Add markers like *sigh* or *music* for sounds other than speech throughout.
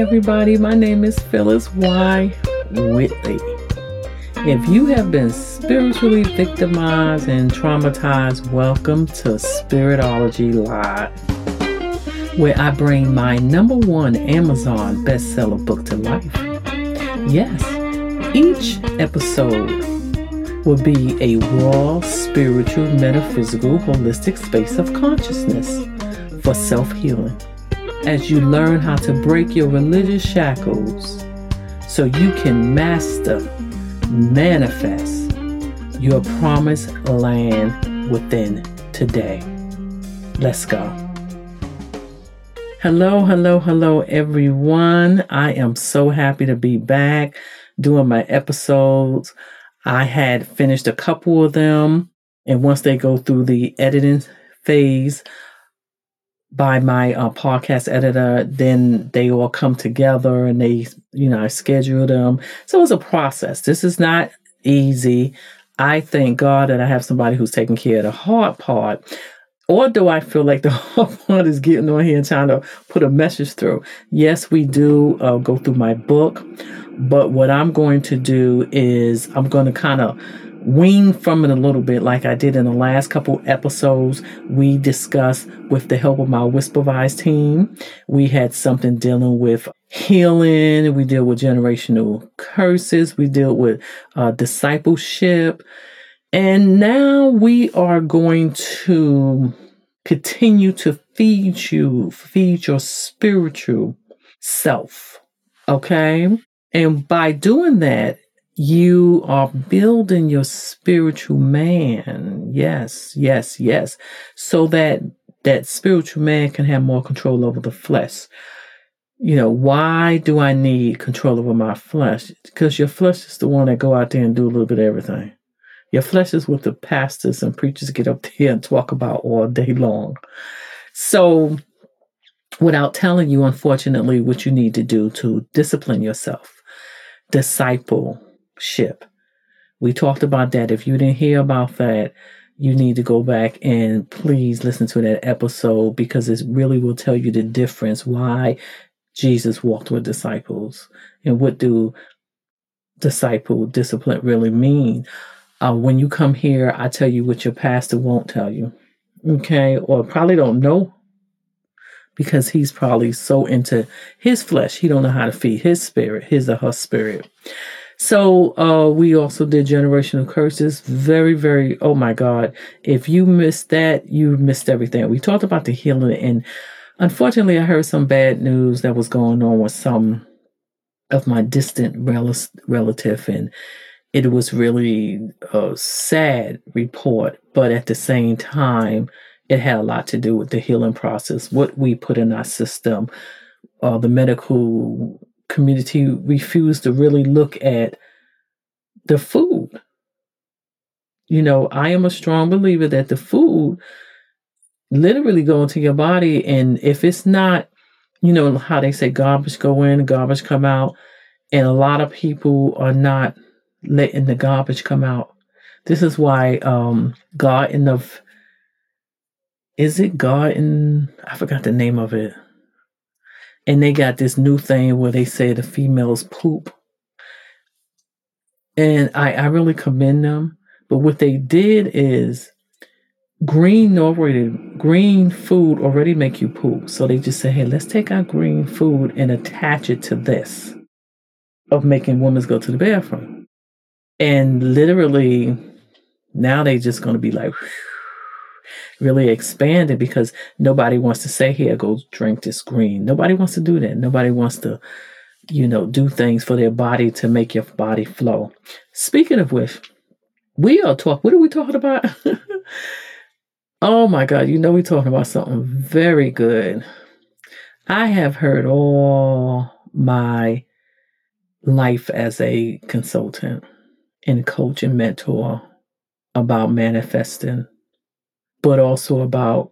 everybody. My name is Phyllis Y. Whitley. If you have been spiritually victimized and traumatized, welcome to Spiritology Live, where I bring my number one Amazon bestseller book to life. Yes, each episode will be a raw, spiritual, metaphysical, holistic space of consciousness for self healing as you learn how to break your religious shackles so you can master, manifest your promised land within today. Let's go. Hello, hello, hello, everyone. I am so happy to be back doing my episodes. I had finished a couple of them, and once they go through the editing phase, by my uh, podcast editor. Then they all come together and they, you know, I schedule them. So it's a process. This is not easy. I thank God that I have somebody who's taking care of the hard part. Or do I feel like the *laughs* hard part is getting on here and trying to put a message through? Yes, we do uh, go through my book. But what I'm going to do is I'm going to kind of wean from it a little bit, like I did in the last couple episodes. We discussed with the help of my Whispervise team. We had something dealing with healing. We deal with generational curses. We deal with uh, discipleship. And now we are going to continue to feed you, feed your spiritual self. Okay. And by doing that, you are building your spiritual man. Yes, yes, yes. So that that spiritual man can have more control over the flesh. You know, why do I need control over my flesh? Because your flesh is the one that go out there and do a little bit of everything. Your flesh is what the pastors and preachers get up there and talk about all day long. So, without telling you, unfortunately, what you need to do to discipline yourself, disciple, ship. We talked about that. If you didn't hear about that, you need to go back and please listen to that episode because it really will tell you the difference why Jesus walked with disciples and what do disciple discipline really mean. Uh, when you come here, I tell you what your pastor won't tell you, okay, or probably don't know because he's probably so into his flesh, he don't know how to feed his spirit, his or her spirit. So uh, we also did generational curses. Very, very. Oh my God! If you missed that, you missed everything. We talked about the healing, and unfortunately, I heard some bad news that was going on with some of my distant rel- relative, and it was really a sad report. But at the same time, it had a lot to do with the healing process, what we put in our system, uh, the medical community refuse to really look at the food. You know, I am a strong believer that the food literally go into your body, and if it's not, you know, how they say garbage go in, garbage come out, and a lot of people are not letting the garbage come out. This is why um Garden of is it Garden? I forgot the name of it and they got this new thing where they say the females poop. And I, I really commend them. But what they did is green already green food already make you poop. So they just say, hey, let's take our green food and attach it to this of making women go to the bathroom. And literally now they just gonna be like whew, really expanded because nobody wants to say, here, go drink this green. Nobody wants to do that. Nobody wants to, you know, do things for their body to make your body flow. Speaking of which, we are talking, what are we talking about? *laughs* oh my God, you know, we're talking about something very good. I have heard all my life as a consultant and coach and mentor about manifesting but also about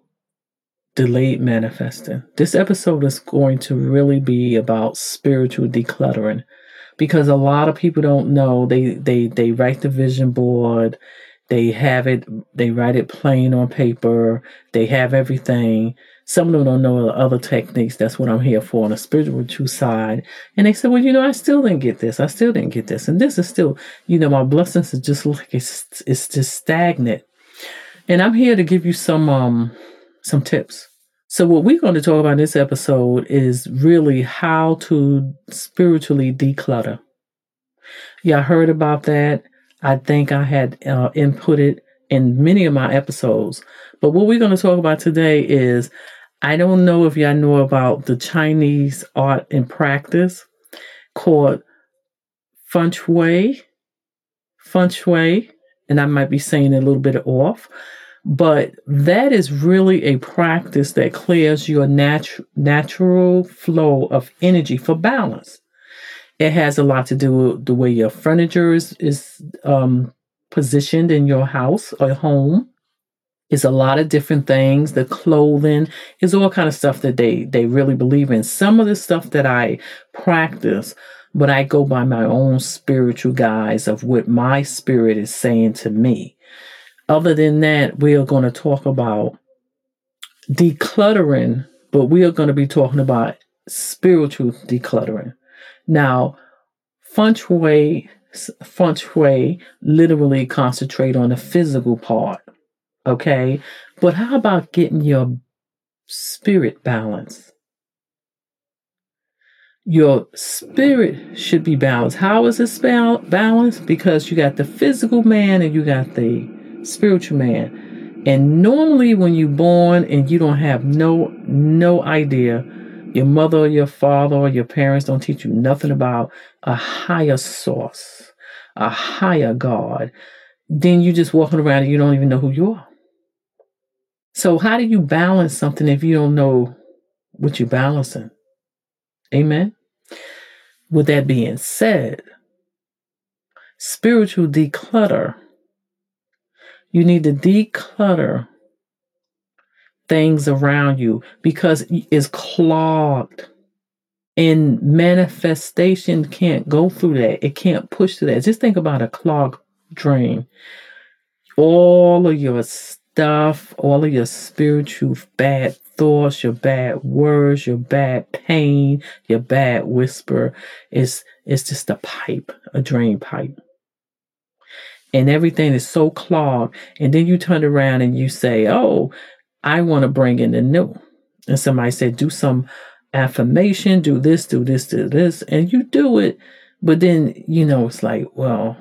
delayed manifesting. This episode is going to really be about spiritual decluttering because a lot of people don't know they they they write the vision board they have it they write it plain on paper they have everything Some of them don't know other techniques. That's what I'm here for on the spiritual side. And they said, well, you know, I still didn't get this. I still didn't get this. And this is still, you know, my blessings is just like it's it's just stagnant. And I'm here to give you some um some tips. So what we're going to talk about in this episode is really how to spiritually declutter. Y'all heard about that. I think I had uh, inputted in many of my episodes. But what we're going to talk about today is I don't know if y'all know about the Chinese art and practice called feng shui. Feng shui, and I might be saying a little bit off, but that is really a practice that clears your natu- natural flow of energy for balance. It has a lot to do with the way your furniture is, is um, positioned in your house or home. It's a lot of different things. The clothing is all kind of stuff that they they really believe in. Some of the stuff that I practice, but I go by my own spiritual guise of what my spirit is saying to me. Other than that, we are going to talk about decluttering, but we are going to be talking about spiritual decluttering. Now, feng shui, feng shui literally concentrate on the physical part, okay? But how about getting your spirit balance? Your spirit should be balanced. How is this balanced? Because you got the physical man and you got the spiritual man. And normally when you're born and you don't have no no idea, your mother or your father or your parents don't teach you nothing about a higher source, a higher God, then you're just walking around and you don't even know who you are. So how do you balance something if you don't know what you're balancing? Amen. With that being said, spiritual declutter you need to declutter things around you because it's clogged. And manifestation can't go through that. It can't push through that. Just think about a clogged drain. All of your stuff, all of your spiritual bad thoughts, your bad words, your bad pain, your bad whisper is is just a pipe, a drain pipe and everything is so clogged. And then you turn around and you say, Oh, I want to bring in the new. And somebody said, Do some affirmation, do this, do this, do this. And you do it. But then, you know, it's like, Well,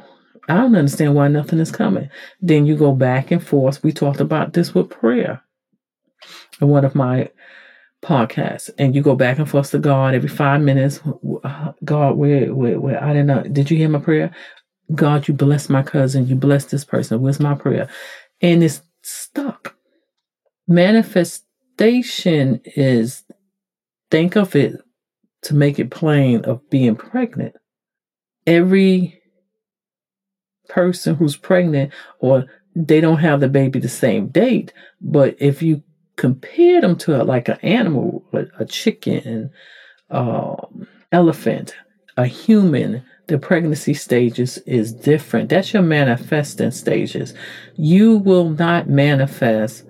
I don't understand why nothing is coming. Then you go back and forth. We talked about this with prayer in one of my podcasts, and you go back and forth to God every five minutes. God, where, where, where? I didn't know. Did you hear my prayer? God, you bless my cousin, you bless this person. Where's my prayer? And it's stuck. Manifestation is, think of it to make it plain, of being pregnant. Every person who's pregnant, or they don't have the baby the same date, but if you compare them to like an animal, a chicken, um, elephant, a human, the pregnancy stages is different. That's your manifesting stages. You will not manifest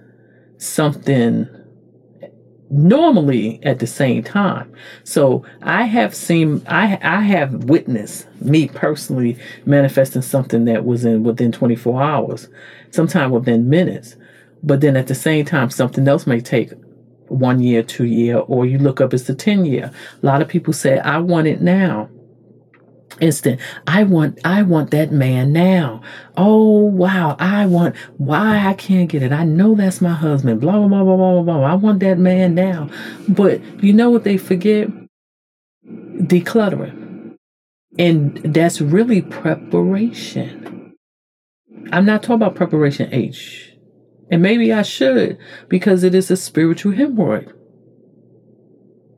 something normally at the same time. So I have seen I I have witnessed me personally manifesting something that was in within 24 hours, sometime within minutes. But then at the same time something else may take one year, two year, or you look up it's the 10 year. A lot of people say, I want it now. Instant i want i want that man now. Oh wow i want why i can't get it? I know that's my husband. Blah blah blah blah blah blah. I want that man now. But you know what they forget? Decluttering. And that's really preparation. I'm not talking about preparation h and maybe i should because it is a spiritual hemorrhoid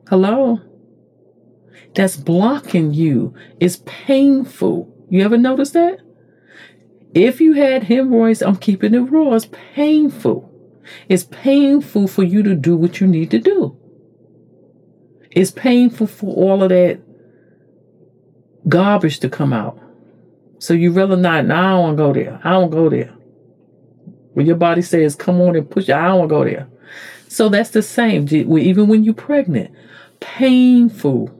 hello that's blocking you It's painful. You ever notice that? If you had hemorrhoids, I'm keeping it raw. It's painful. It's painful for you to do what you need to do. It's painful for all of that garbage to come out. So you rather not, no, I don't want to go there. I don't go there. When your body says, come on and push, I don't want to go there. So that's the same. Even when you're pregnant, painful.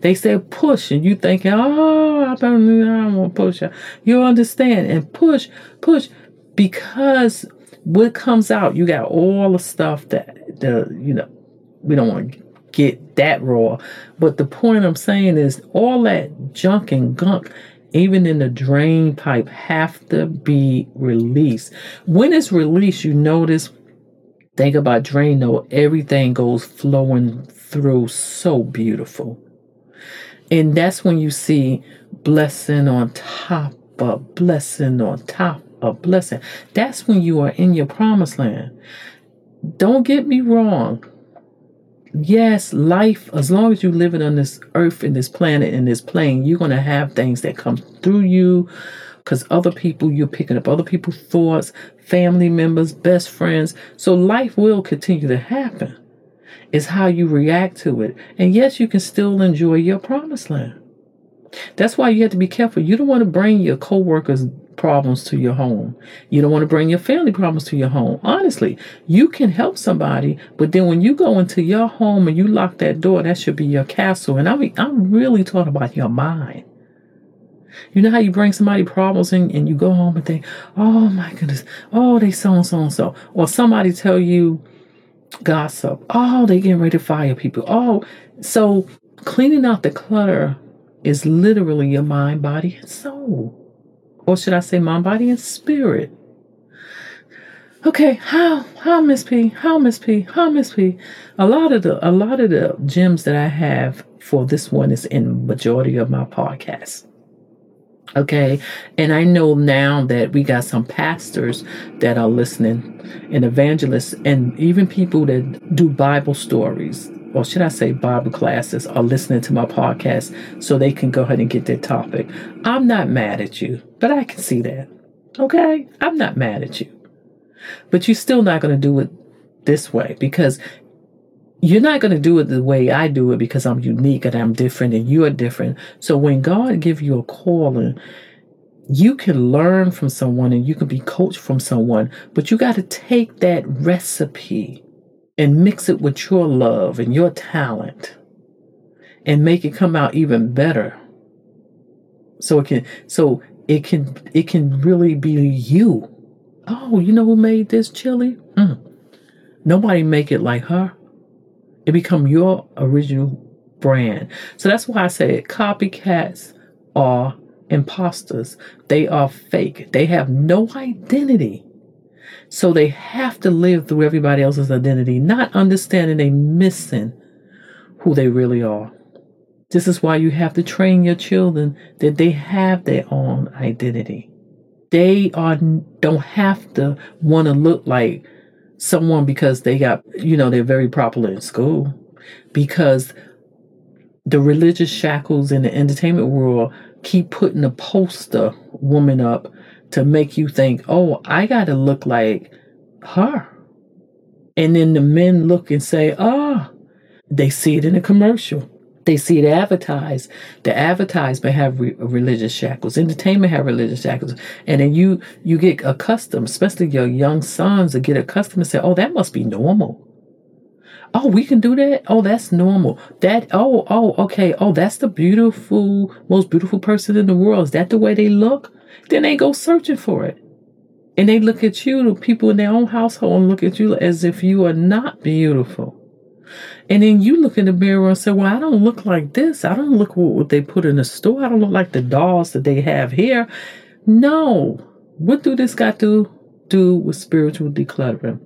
They say push, and you thinking, oh, I don't want to push. You understand and push, push, because what comes out, you got all the stuff that the you know we don't want to get that raw. But the point I'm saying is all that junk and gunk, even in the drain pipe, have to be released. When it's released, you notice. Think about Drano, everything goes flowing through so beautiful. And that's when you see blessing on top of blessing on top of blessing. That's when you are in your promised land. Don't get me wrong. Yes, life, as long as you're living on this earth in this planet in this plane, you're going to have things that come through you because other people, you're picking up other people's thoughts, family members, best friends. So life will continue to happen. It's how you react to it. And yes, you can still enjoy your promised land. That's why you have to be careful. You don't want to bring your coworkers' problems to your home. You don't want to bring your family problems to your home. Honestly, you can help somebody, but then when you go into your home and you lock that door, that should be your castle. And I mean, I'm really talking about your mind. You know how you bring somebody problems and, and you go home and think, oh my goodness, oh, they so and so and so. Or somebody tell you gossip. Oh, they getting ready to fire people. Oh, so cleaning out the clutter is literally your mind, body, and soul. Or should I say mind, body, and spirit? Okay, how how Miss P, how Miss P, how Miss P. A lot of the a lot of the gems that I have for this one is in majority of my podcasts. Okay. And I know now that we got some pastors that are listening and evangelists and even people that do Bible stories, or should I say Bible classes, are listening to my podcast so they can go ahead and get their topic. I'm not mad at you, but I can see that. Okay. I'm not mad at you. But you're still not going to do it this way because you're not going to do it the way I do it because I'm unique and I'm different and you're different. So when God give you a calling, you can learn from someone and you can be coached from someone, but you got to take that recipe and mix it with your love and your talent and make it come out even better. So it can so it can it can really be you. Oh, you know who made this chili? Mm. Nobody make it like her. It become your original brand. So that's why I say copycats are imposters. They are fake. They have no identity. So they have to live through everybody else's identity, not understanding they missing who they really are. This is why you have to train your children that they have their own identity. They are don't have to want to look like someone because they got, you know, they're very popular in school, because the religious shackles in the entertainment world keep putting a poster woman up to make you think, oh, I got to look like her. And then the men look and say, oh, they see it in a commercial. They see it advertised. The advertisement have re- religious shackles. Entertainment have religious shackles. And then you you get accustomed, especially your young sons, to get accustomed and say, "Oh, that must be normal." Oh, we can do that. Oh, that's normal. That. Oh, oh, okay. Oh, that's the beautiful, most beautiful person in the world. Is that the way they look? Then they go searching for it, and they look at you, the people in their own household, and look at you as if you are not beautiful. And then you look in the mirror and say, Well, I don't look like this. I don't look what they put in the store. I don't look like the dolls that they have here. No. What do this got to do with spiritual decluttering?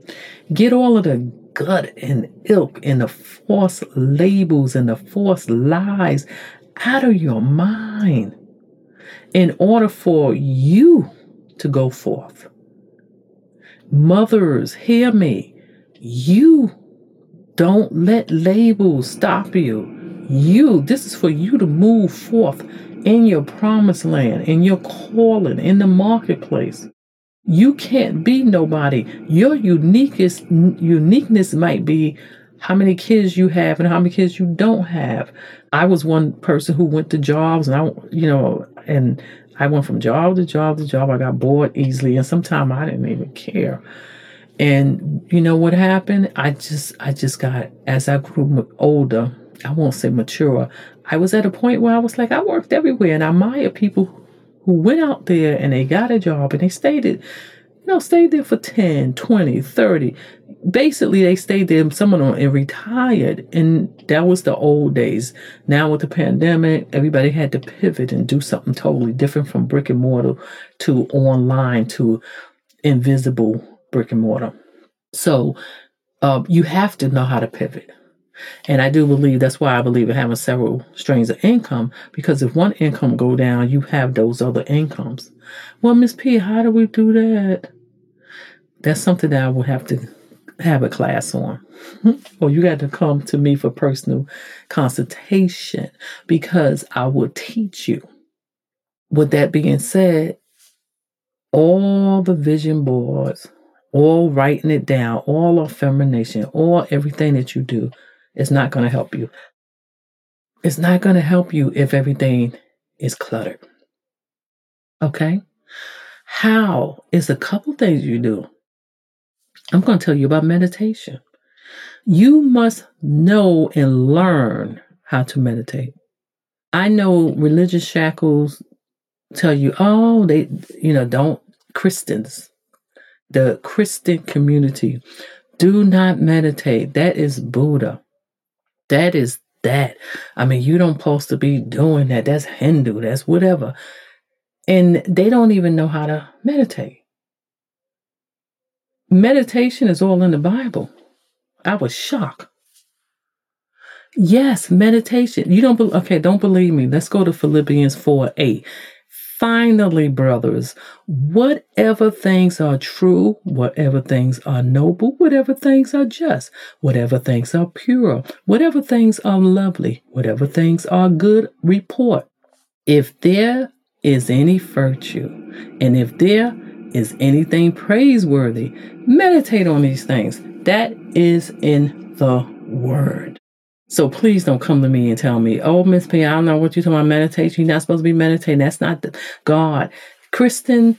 Get all of the gut and ilk and the false labels and the false lies out of your mind in order for you to go forth. Mothers, hear me. You don't let labels stop you. You, this is for you to move forth in your promised land, in your calling, in the marketplace. You can't be nobody. Your uniqueness, uniqueness might be how many kids you have and how many kids you don't have. I was one person who went to jobs and I, you know, and I went from job to job to job. I got bored easily and sometimes I didn't even care. And you know what happened? I just I just got as I grew older, I won't say mature. I was at a point where I was like, I worked everywhere and I admire people who went out there and they got a job and they stayed it, you know, stayed there for 10, 20, 30. Basically, they stayed there, some of them and retired. And that was the old days. Now with the pandemic, everybody had to pivot and do something totally different from brick and mortar to online to invisible brick and mortar. So uh, you have to know how to pivot. And I do believe that's why I believe in having several streams of income because if one income go down, you have those other incomes. Well, Miss P, how do we do that? That's something that I would have to have a class on. *laughs* or you got to come to me for personal consultation because I will teach you. With that being said, all the vision boards, all writing it down, all affirmation, all everything that you do is not going to help you. It's not going to help you if everything is cluttered. Okay? How is a couple things you do. I'm going to tell you about meditation. You must know and learn how to meditate. I know religious shackles tell you, oh, they, you know, don't, Christians, the Christian community, do not meditate. That is Buddha. That is that. I mean, you don't supposed to be doing that. That's Hindu. That's whatever. And they don't even know how to meditate. Meditation is all in the Bible. I was shocked. Yes, meditation. You don't be- okay, don't believe me. Let's go to Philippians 4 8. Finally, brothers, whatever things are true, whatever things are noble, whatever things are just, whatever things are pure, whatever things are lovely, whatever things are good report, if there is any virtue, and if there is anything praiseworthy, meditate on these things. That is in the Word. So please don't come to me and tell me, oh, Miss P, I don't know what you're talking about meditation. You're not supposed to be meditating. That's not the God. Christian,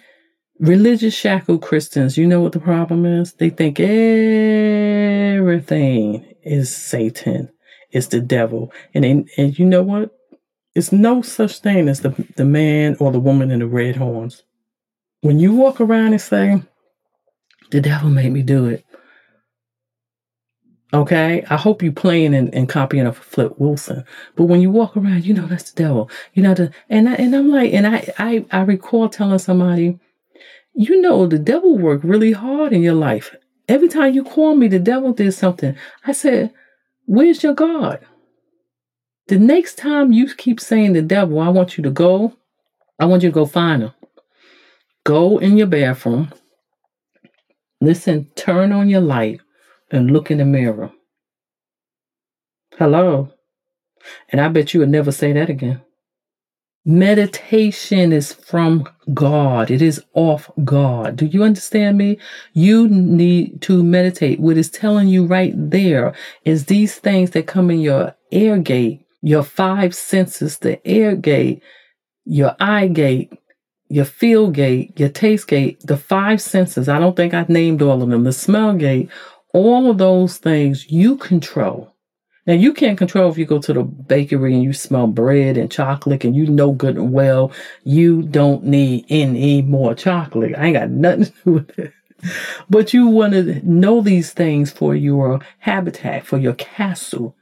religious shackle Christians, you know what the problem is? They think everything is Satan, is the devil. And, and, and you know what? It's no such thing as the, the man or the woman in the red horns. When you walk around and say, the devil made me do it, Okay, I hope you playing and, and copying of Flip Wilson. But when you walk around, you know that's the devil. You know the and I, and I'm like, and I I I recall telling somebody, you know, the devil worked really hard in your life. Every time you call me, the devil did something. I said, "Where's your God?" The next time you keep saying the devil, I want you to go. I want you to go find him. Go in your bathroom. Listen, turn on your light and look in the mirror. Hello. And I bet you would never say that again. Meditation is from God. It is off God. Do you understand me? You need to meditate. What is telling you right there is these things that come in your ear gate, your five senses, the ear gate, your eye gate, your feel gate, your taste gate, the five senses. I don't think I've named all of them. The smell gate, all of those things you control. Now you can't control if you go to the bakery and you smell bread and chocolate and you know good and well you don't need any more chocolate. I ain't got nothing *laughs* to do with it. But you want to know these things for your habitat, for your castle,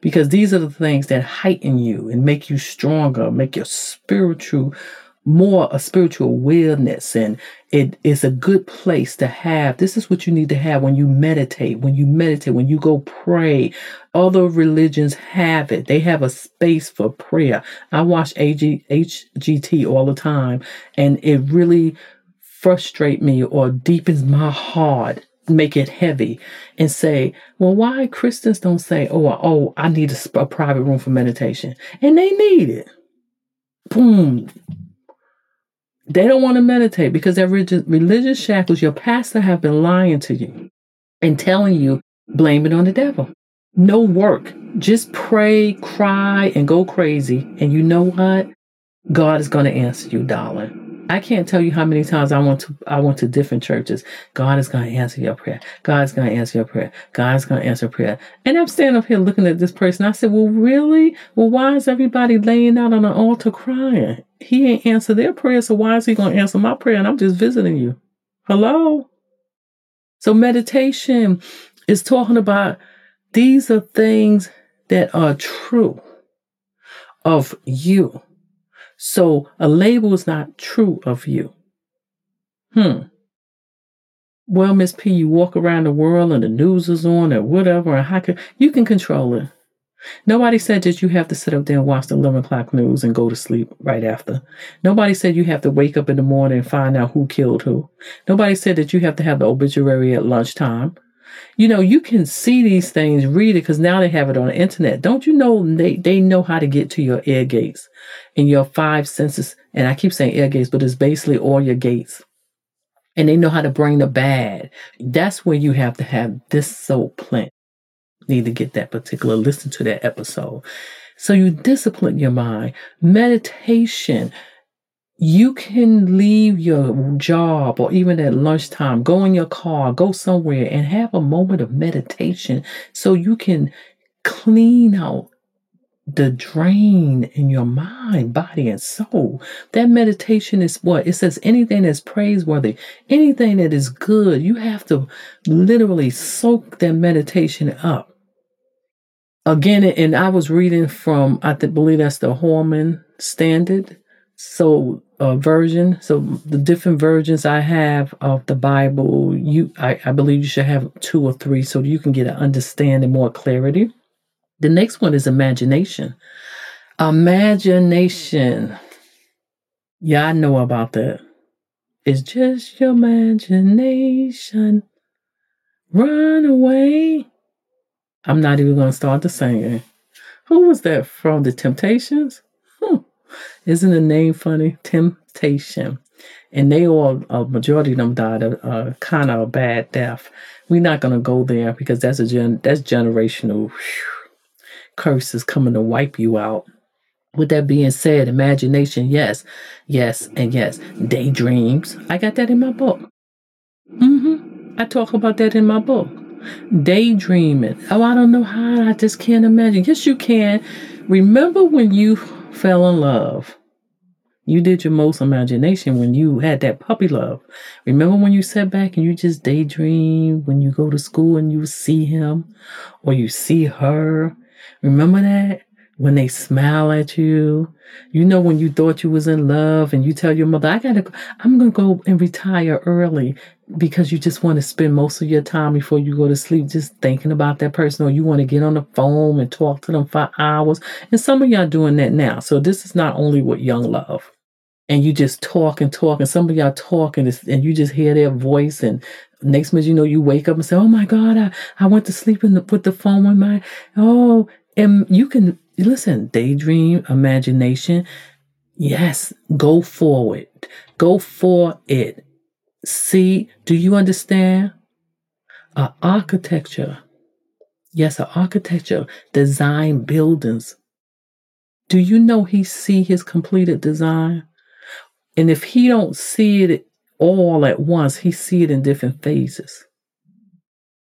because these are the things that heighten you and make you stronger, make your spiritual more a spiritual awareness and it is a good place to have this is what you need to have when you meditate when you meditate when you go pray. Other religions have it. They have a space for prayer. I watch AG, hgt all the time and it really frustrates me or deepens my heart make it heavy and say well why christians don't say oh oh i need a, a private room for meditation? And they need it. Boom they don't want to meditate because they're religious shackles. Your pastor have been lying to you and telling you, blame it on the devil. No work. Just pray, cry, and go crazy. And you know what? God is going to answer you, darling. I can't tell you how many times I went to I went to different churches. God is going to answer your prayer. God is going to answer your prayer. God is going to answer prayer. And I'm standing up here looking at this person. I said, "Well, really? Well, why is everybody laying out on an altar crying? He ain't answer their prayer, so why is he going to answer my prayer? And I'm just visiting you. Hello." So meditation is talking about these are things that are true of you. So a label is not true of you. Hmm. Well, Miss P, you walk around the world and the news is on or whatever, and how can you can control it. Nobody said that you have to sit up there and watch the 11 o'clock news and go to sleep right after. Nobody said you have to wake up in the morning and find out who killed who. Nobody said that you have to have the obituary at lunchtime. You know, you can see these things, read it, because now they have it on the internet. Don't you know they, they know how to get to your ear gates and your five senses? And I keep saying ear gates, but it's basically all your gates. And they know how to bring the bad. That's where you have to have discipline. Need to get that particular, listen to that episode. So you discipline your mind. Meditation you can leave your job or even at lunchtime, go in your car, go somewhere and have a moment of meditation so you can clean out the drain in your mind, body, and soul. That meditation is what? It says anything that's praiseworthy, anything that is good, you have to literally soak that meditation up. Again, and I was reading from, I believe that's the Holman Standard. So uh, version. So the different versions I have of the Bible, you I, I believe you should have two or three so you can get an understanding more clarity. The next one is imagination. Imagination. Yeah, I know about that. It's just your imagination. Run away. I'm not even going to start the singing. Who was that from? The Temptations? Isn't the name funny? Temptation. And they all, a majority of them died a, a kind of a bad death. We're not going to go there because that's a gen, that's generational curses coming to wipe you out. With that being said, imagination, yes, yes, and yes. Daydreams. I got that in my book. Mm-hmm. I talk about that in my book. Daydreaming. Oh, I don't know how. I just can't imagine. Yes, you can. Remember when you fell in love. You did your most imagination when you had that puppy love. Remember when you sat back and you just daydream when you go to school and you see him or you see her? Remember that? When they smile at you, you know when you thought you was in love and you tell your mother, I gotta, I'm gonna go and retire early because you just want to spend most of your time before you go to sleep just thinking about that person or you want to get on the phone and talk to them for hours. And some of y'all doing that now. So this is not only with young love. And you just talk and talk, and some of y'all talk, and, and you just hear their voice, and next minute you know you wake up and say, "Oh my God, I, I went to sleep and put the phone on my oh." And you can listen, daydream, imagination. Yes, go forward, go for it See, do you understand? A architecture. Yes, an architecture design buildings. Do you know he see his completed design? And if he don't see it all at once, he see it in different phases.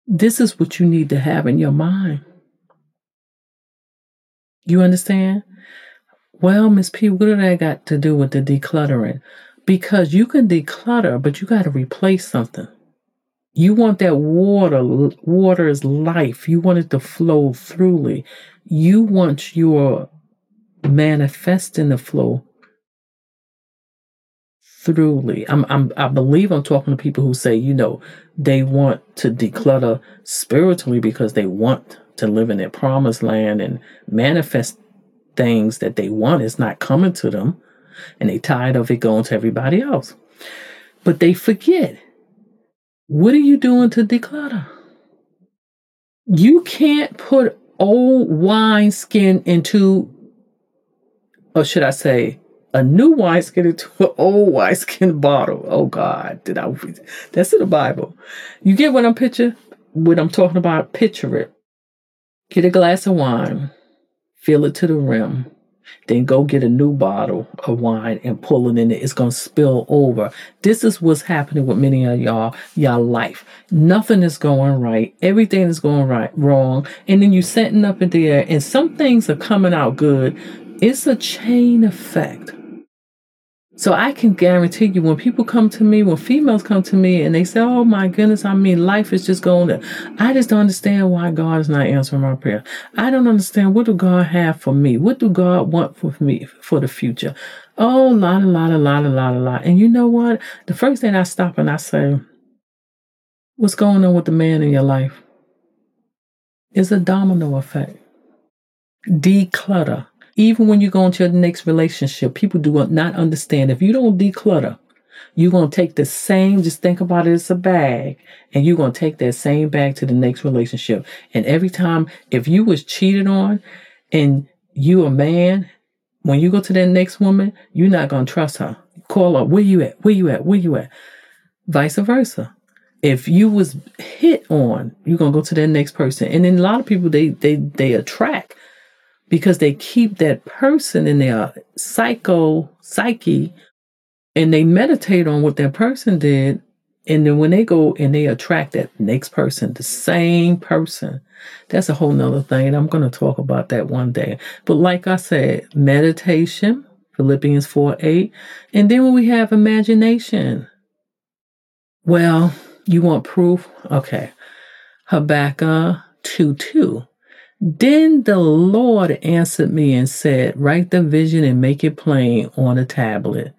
This is what you need to have in your mind. You understand? Well, Miss P, what did that got to do with the decluttering? because you can declutter, but you got to replace something. You want that water, water is life. You want it to flow throughly. You want your manifesting the flow throughly. I'm, I'm, I believe I'm talking to people who say, you know, they want to declutter spiritually because they want to live in their promised land and manifest things that they want is not coming to them and they tired of it going to everybody else. But they forget. What are you doing to declutter? You can't put old wine skin into, or should I say, a new wineskin into an old wineskin bottle. Oh God, did I? That's in the Bible. You get what I'm picture? What I'm talking about? Picture it. Get a glass of wine, fill it to the rim, then go get a new bottle of wine and pull it in it. It's gonna spill over. This is what's happening with many of y'all, y'all life. Nothing is going right. Everything is going right wrong. And then you're setting up in the air and some things are coming out good. It's a chain effect. So I can guarantee you when people come to me, when females come to me and they say, Oh my goodness, I mean, life is just going to, I just don't understand why God is not answering my prayer. I don't understand what do God have for me? What do God want for me for the future? Oh, lot, a lot, a lot, a lot, a lot. And you know what? The first thing I stop and I say, What's going on with the man in your life? It's a domino effect. Declutter even when you go into your next relationship, people do not understand. If you don't declutter, you're going to take the same, just think about it as a bag, and you're going to take that same bag to the next relationship. And every time, if you was cheated on and you a man, when you go to that next woman, you're not going to trust her. Call her, where you at? Where you at? Where you at? Vice versa. If you was hit on, you're going to go to that next person. And then a lot of people, they, they, they attract because they keep that person in their psycho psyche and they meditate on what that person did. And then when they go and they attract that next person, the same person, that's a whole nother thing. And I'm going to talk about that one day. But like I said, meditation, Philippians 4 8. And then when we have imagination, well, you want proof? Okay. Habakkuk 2 2. Then the Lord answered me and said, Write the vision and make it plain on a tablet,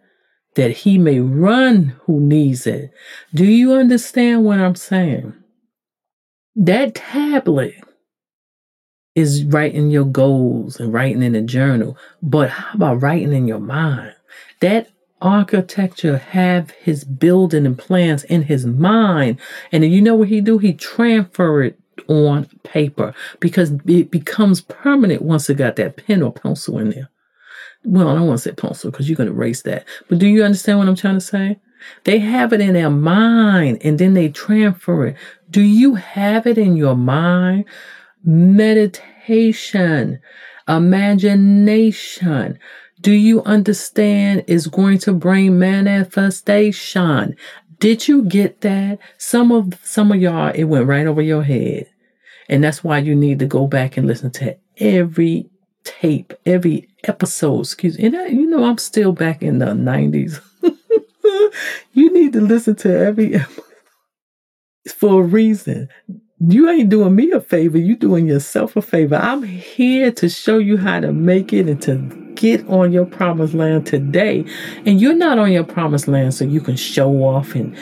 that he may run who needs it. Do you understand what I'm saying? That tablet is writing your goals and writing in a journal, but how about writing in your mind? That architecture have his building and plans in his mind. And you know what he do? He transfer it on paper because it becomes permanent once it got that pen or pencil in there. Well, I don't want to say pencil because you're going to erase that. But do you understand what I'm trying to say? They have it in their mind and then they transfer it. Do you have it in your mind? Meditation, imagination. Do you understand is going to bring manifestation? Did you get that? Some of some of y'all, it went right over your head. And that's why you need to go back and listen to every tape, every episode. Excuse me. And I, you know, I'm still back in the 90s. *laughs* you need to listen to every episode *laughs* for a reason. You ain't doing me a favor, you doing yourself a favor. I'm here to show you how to make it and to get on your promised land today. And you're not on your promised land so you can show off and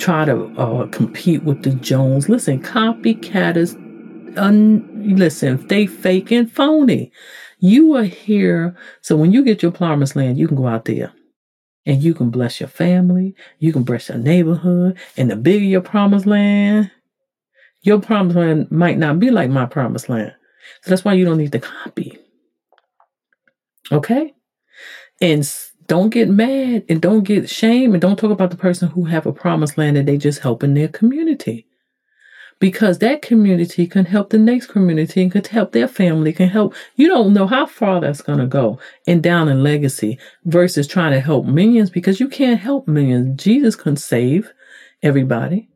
try to uh, compete with the Jones. Listen, copycatters un, listen, they fake and phony. You are here. So when you get your promised land, you can go out there and you can bless your family. You can bless your neighborhood. And the bigger your promised land, your promised land might not be like my promised land. So that's why you don't need to copy. Okay? And don't get mad and don't get shame and don't talk about the person who have a promised land that they just helping their community because that community can help the next community and could help their family, can help. You don't know how far that's going to go and down in legacy versus trying to help millions because you can't help millions. Jesus can save everybody.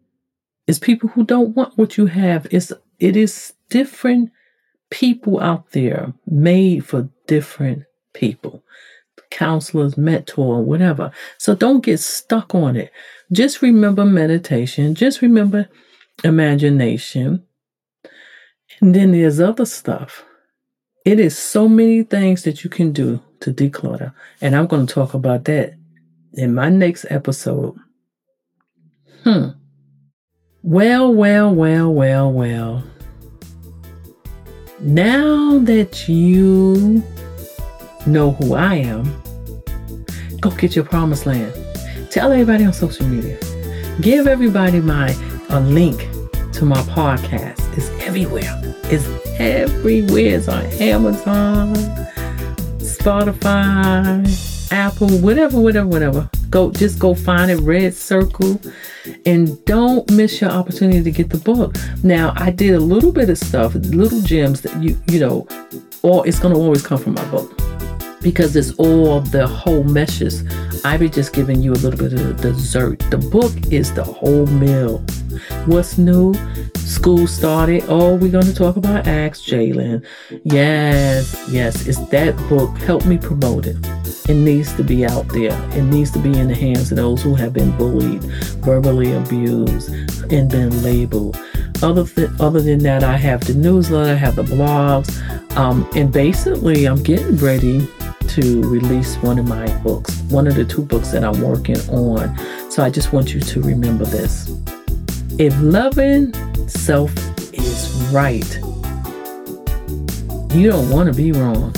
It's people who don't want what you have. It's, it is different people out there made for different people counselors, mentor, whatever. So don't get stuck on it. Just remember meditation. Just remember imagination. And then there's other stuff. It is so many things that you can do to declutter. And I'm going to talk about that in my next episode. Hmm. Well, well, well, well, well. Now that you know who I am, go get your promised land. Tell everybody on social media. Give everybody my a link to my podcast. It's everywhere. It's everywhere. It's on Amazon, Spotify, Apple, whatever, whatever, whatever. Go just go find a RedCircle, and don't miss your opportunity to get the book. Now I did a little bit of stuff, little gems that you you know, or it's gonna always come from my book. because it's all the whole meshes. I be just giving you a little bit of the dessert. The book is the whole meal. What's new? School started. Oh, we're going to talk about Ask Jalen. Yes, yes, it's that book. Help me promote it. It needs to be out there. It needs to be in the hands of those who have been bullied, verbally abused, and been labeled. Other, th- other than that, I have the newsletter, I have the blogs, um, and basically, I'm getting ready to release one of my books, one of the two books that I'm working on. So I just want you to remember this. If loving self is right, you don't want to be wrong.